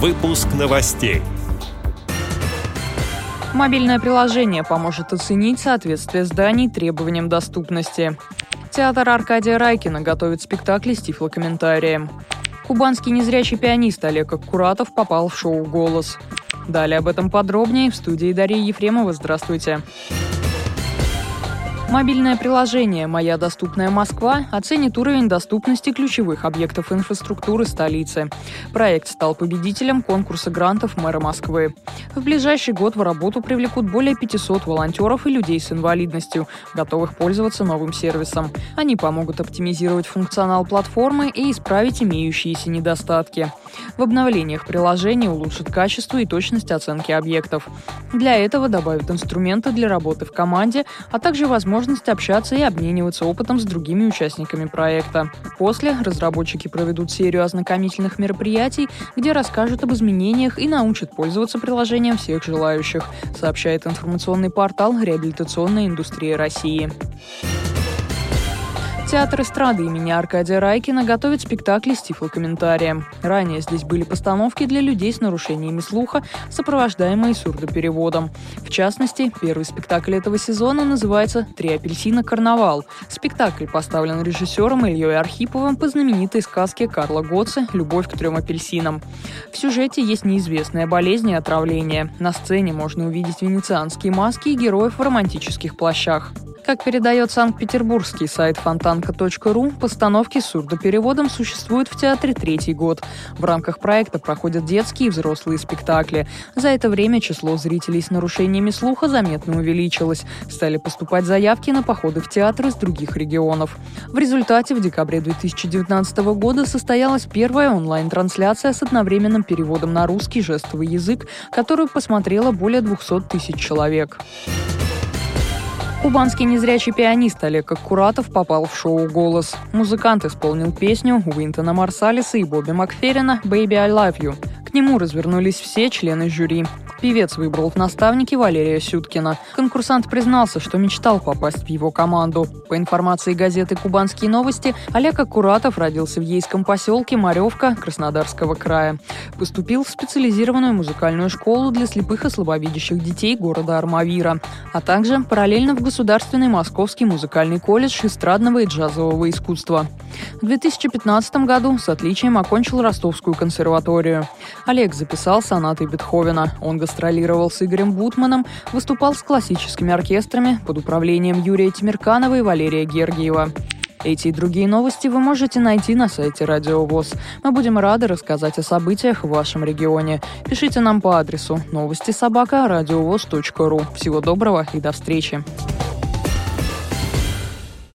Выпуск новостей. Мобильное приложение поможет оценить соответствие зданий требованиям доступности. Театр Аркадия Райкина готовит спектакли с тифлокомментарием. Кубанский незрячий пианист Олег Аккуратов попал в шоу «Голос». Далее об этом подробнее в студии Дарьи Ефремова. Здравствуйте. Здравствуйте. Мобильное приложение «Моя доступная Москва» оценит уровень доступности ключевых объектов инфраструктуры столицы. Проект стал победителем конкурса грантов мэра Москвы. В ближайший год в работу привлекут более 500 волонтеров и людей с инвалидностью, готовых пользоваться новым сервисом. Они помогут оптимизировать функционал платформы и исправить имеющиеся недостатки. В обновлениях приложения улучшат качество и точность оценки объектов. Для этого добавят инструменты для работы в команде, а также возможность возможность общаться и обмениваться опытом с другими участниками проекта. После разработчики проведут серию ознакомительных мероприятий, где расскажут об изменениях и научат пользоваться приложением всех желающих, сообщает информационный портал «Реабилитационная индустрия России». Театр эстрады имени Аркадия Райкина готовит спектакли с тифлокомментарием. Ранее здесь были постановки для людей с нарушениями слуха, сопровождаемые сурдопереводом. В частности, первый спектакль этого сезона называется «Три апельсина. Карнавал». Спектакль поставлен режиссером Ильей Архиповым по знаменитой сказке Карла Готце «Любовь к трем апельсинам». В сюжете есть неизвестная болезнь и отравление. На сцене можно увидеть венецианские маски и героев в романтических плащах. Как передает санкт-петербургский сайт фонтанка.ру, постановки с сурдопереводом существуют в театре третий год. В рамках проекта проходят детские и взрослые спектакли. За это время число зрителей с нарушениями слуха заметно увеличилось. Стали поступать заявки на походы в театр из других регионов. В результате в декабре 2019 года состоялась первая онлайн-трансляция с одновременным переводом на русский жестовый язык, которую посмотрело более 200 тысяч человек. Кубанский незрячий пианист Олег Аккуратов попал в шоу «Голос». Музыкант исполнил песню Уинтона Марсалиса и Бобби Макферрина «Baby, I Love You». К нему развернулись все члены жюри. Певец выбрал в наставнике Валерия Сюткина. Конкурсант признался, что мечтал попасть в его команду. По информации газеты «Кубанские новости», Олег Аккуратов родился в Ейском поселке Маревка Краснодарского края. Поступил в специализированную музыкальную школу для слепых и слабовидящих детей города Армавира, а также параллельно в Государственный Московский музыкальный колледж эстрадного и джазового искусства. В 2015 году с отличием окончил Ростовскую консерваторию. Олег записал сонаты Бетховена. Он гастролировал с Игорем Бутманом, выступал с классическими оркестрами под управлением Юрия Тимирканова и Валерия Гергиева. Эти и другие новости вы можете найти на сайте Радио ВОЗ. Мы будем рады рассказать о событиях в вашем регионе. Пишите нам по адресу новости собака ру. Всего доброго и до встречи.